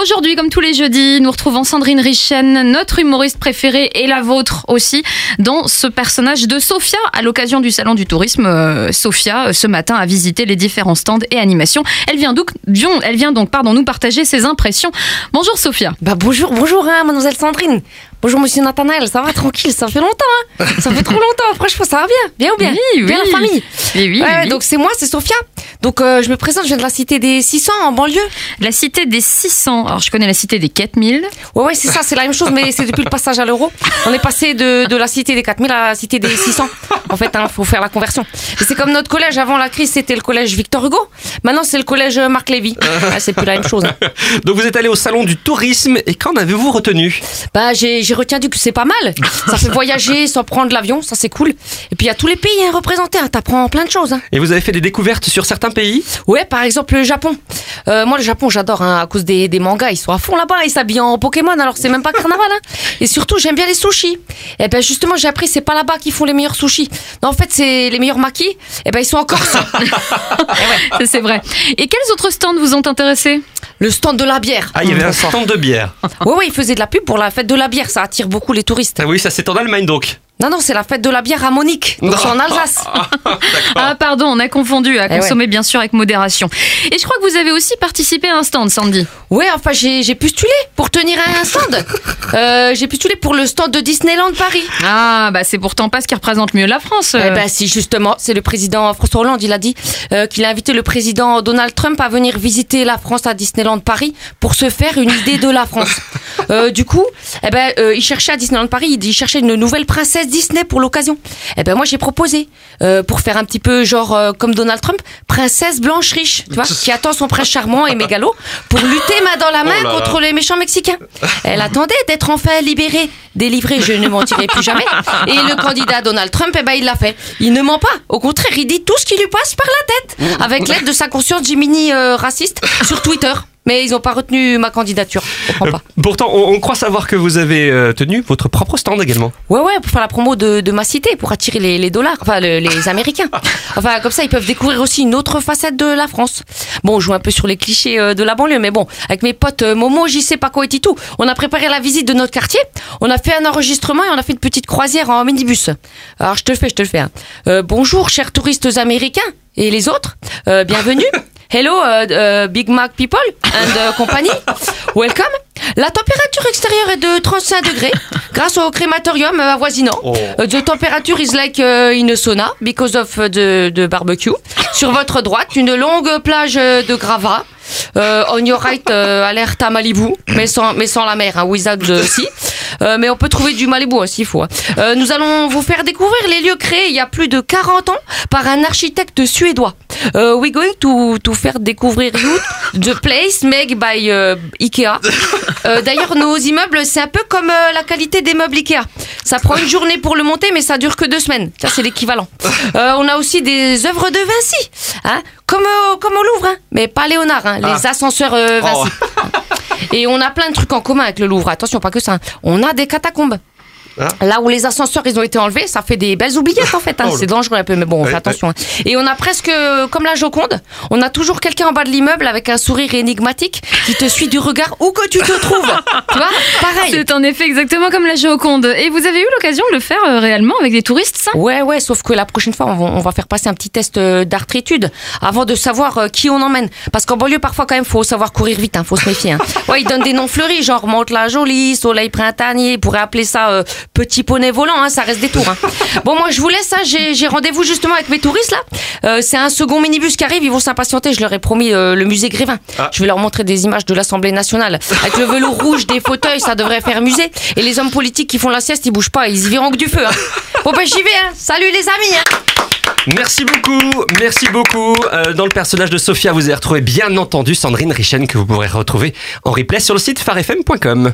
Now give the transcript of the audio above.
Aujourd'hui, comme tous les jeudis, nous retrouvons Sandrine Richen, notre humoriste préférée et la vôtre aussi, dans ce personnage de Sophia. À l'occasion du Salon du Tourisme, euh, Sophia, euh, ce matin, a visité les différents stands et animations. Elle vient donc, elle vient donc pardon, nous partager ses impressions. Bonjour Sophia. Bah bonjour, bonjour, hein, mademoiselle Sandrine. Bonjour, monsieur Nathanaël, ça va tranquille, ça fait longtemps, hein. Ça fait trop longtemps, franchement, ça va bien, bien ou bien Oui, Bien oui. la famille Oui, Ouais, donc c'est moi, c'est Sophia. Donc euh, je me présente, je viens de la cité des 600 en banlieue. La cité des 600. Alors, je connais la cité des 4000. Ouais, ouais, c'est ça, c'est la même chose, mais c'est depuis le passage à l'euro. On est passé de, de la cité des 4000 à la cité des 600. En fait, hein, faut faire la conversion. Et c'est comme notre collège, avant la crise, c'était le collège Victor Hugo. Maintenant, c'est le collège Marc Lévy. Ah, c'est plus la même chose. hein. Donc vous êtes allé au salon du tourisme et qu'en avez-vous retenu? Bah, j'ai j'ai retenu que c'est pas mal. Ça fait voyager sans prendre l'avion, ça c'est cool. Et puis il y a tous les pays hein, représentés, hein, t'apprends plein de choses. Hein. Et vous avez fait des découvertes sur certains pays Ouais, par exemple le Japon. Euh, moi le Japon j'adore hein, à cause des, des mangas, ils sont à fond là-bas, ils s'habillent en Pokémon alors c'est même pas carnaval. Hein. Et surtout j'aime bien les sushis. Et ben justement j'ai appris c'est pas là-bas qu'ils font les meilleurs sushis. Non en fait c'est les meilleurs maquis. Et ben ils sont en Corse. Ça, C'est vrai. Et quels autres stands vous ont intéressé? Le stand de la bière. Ah, il y avait un stand de bière. Ouais ouais ils faisaient de la pub pour la fête de la bière, ça attire beaucoup les touristes. Ah oui, ça c'est en Allemagne donc. Non non c'est la fête de la bière à Monique, donc en Alsace. Ah, pardon, on a confondu. À Eh ouais. consommer, bien sûr, avec modération. Et je crois que vous avez aussi participé à un stand, Sandy. Ouais, enfin, j'ai j'ai postulé pour tenir un stand. Euh, j'ai postulé pour le stand de Disneyland Paris. Ah, bah c'est pourtant pas ce qui représente mieux la France. euh. Eh ben, si, justement, c'est le président François Hollande, il a dit euh, qu'il a invité le président Donald Trump à venir visiter la France à Disneyland Paris pour se faire une idée de la France. Euh, du coup, eh ben, euh, il cherchait à Disneyland Paris, il il cherchait une nouvelle princesse Disney pour l'occasion. Eh ben, moi, j'ai proposé, euh, pour faire un petit peu genre euh, comme Donald Trump, princesse blanche riche, tu vois, qui attend son prince charmant et mégalo pour lutter main dans la main Oh là là. contre les méchants mexicains. Elle attendait d'être enfin libérée, délivrée, je ne mentirai plus jamais. Et le candidat Donald Trump, eh ben, il l'a fait. Il ne ment pas. Au contraire, il dit tout ce qui lui passe par la tête, avec l'aide de sa conscience Jiminy euh, raciste sur Twitter. Mais ils n'ont pas retenu ma candidature. Je comprends Euh, pourtant, on, on croit savoir que vous avez euh, tenu votre propre stand également. Ouais, ouais, pour faire la promo de, de ma cité, pour attirer les, les dollars, enfin le- les Américains. Enfin, comme ça, ils peuvent découvrir aussi une autre facette de la France. Bon, on joue un peu sur les clichés euh, de la banlieue, mais bon, avec mes potes euh, Momo, JC, Paco et Titou, on a préparé la visite de notre quartier, on a fait un enregistrement et on a fait une petite croisière en minibus. Alors, je te le fais, je te le fais. hein. Euh, bonjour, chers touristes américains et les autres, euh, bienvenue. Hello, euh, euh, Big Mac people and euh, company. Welcome. La température extérieure est de 35 degrés grâce au crématorium euh, avoisinant. Oh. Uh, the temperature is like uh, in a sauna because of uh, the, the barbecue. Sur votre droite, une longue plage euh, de gravats. Euh, on your right, euh, alerte à Malibu, mais sans, mais sans la mer, hein, without the sea. Euh, mais on peut trouver du Malibu hein, s'il faut. hein. Euh, nous allons vous faire découvrir les lieux créés il y a plus de 40 ans par un architecte suédois. Euh, we going to, to faire découvrir you the place made by euh, Ikea. Euh, D'ailleurs, nos immeubles, c'est un peu comme euh, la qualité des meubles Ikea. Ça prend une journée pour le monter, mais ça dure que deux semaines. Ça, c'est l'équivalent. Euh, on a aussi des œuvres de Vinci, hein, comme, comme au Louvre, hein, mais pas Léonard, hein, les ascenseurs euh, Vinci. Et on a plein de trucs en commun avec le Louvre. Attention, pas que ça. hein. On a des catacombes. Ah. Là où les ascenseurs ils ont été enlevés, ça fait des belles oubliettes en fait. hein. Oh. C'est dangereux un peu, mais bon, on fait attention. hein. Et on a presque comme la Joconde, on a toujours quelqu'un en bas de l'immeuble avec un sourire énigmatique qui te suit du regard où que tu te trouves. tu vois? Pareil. C'est en effet exactement comme la Joconde. Et vous avez eu l'occasion de le faire euh, réellement avec des touristes, ça? Ouais, ouais, sauf que la prochaine fois, on va, on va faire passer un petit test euh, d'artritude avant de savoir euh, qui on emmène. Parce qu'en banlieue, parfois, quand même, faut savoir courir vite, hein, faut se méfier. Hein. Ouais, ils donnent des noms fleuris, genre Monte-la-Jolie, Soleil printanier, ils pourraient appeler ça euh, Petit poney volant, hein, ça reste des tours. Hein. Bon, moi, je vous laisse, hein, j'ai j'ai rendez-vous justement avec mes touristes, là. Euh, C'est un second minibus qui arrive, ils vont s'impatienter, je leur ai promis euh, le musée Grévin. Ah. Je vais leur montrer des images de l'Assemblée nationale. Avec le velours rouge des fauteuils, ça devrait faire musée. Et les hommes politiques qui font la sieste, ils bougent pas, ils y verront que du feu. Hein. Bon, ben, j'y vais, hein. Salut les amis, hein. Merci beaucoup, merci beaucoup. Euh, dans le personnage de Sophia, vous avez retrouvé bien entendu Sandrine Richen que vous pourrez retrouver en replay sur le site farfm.com.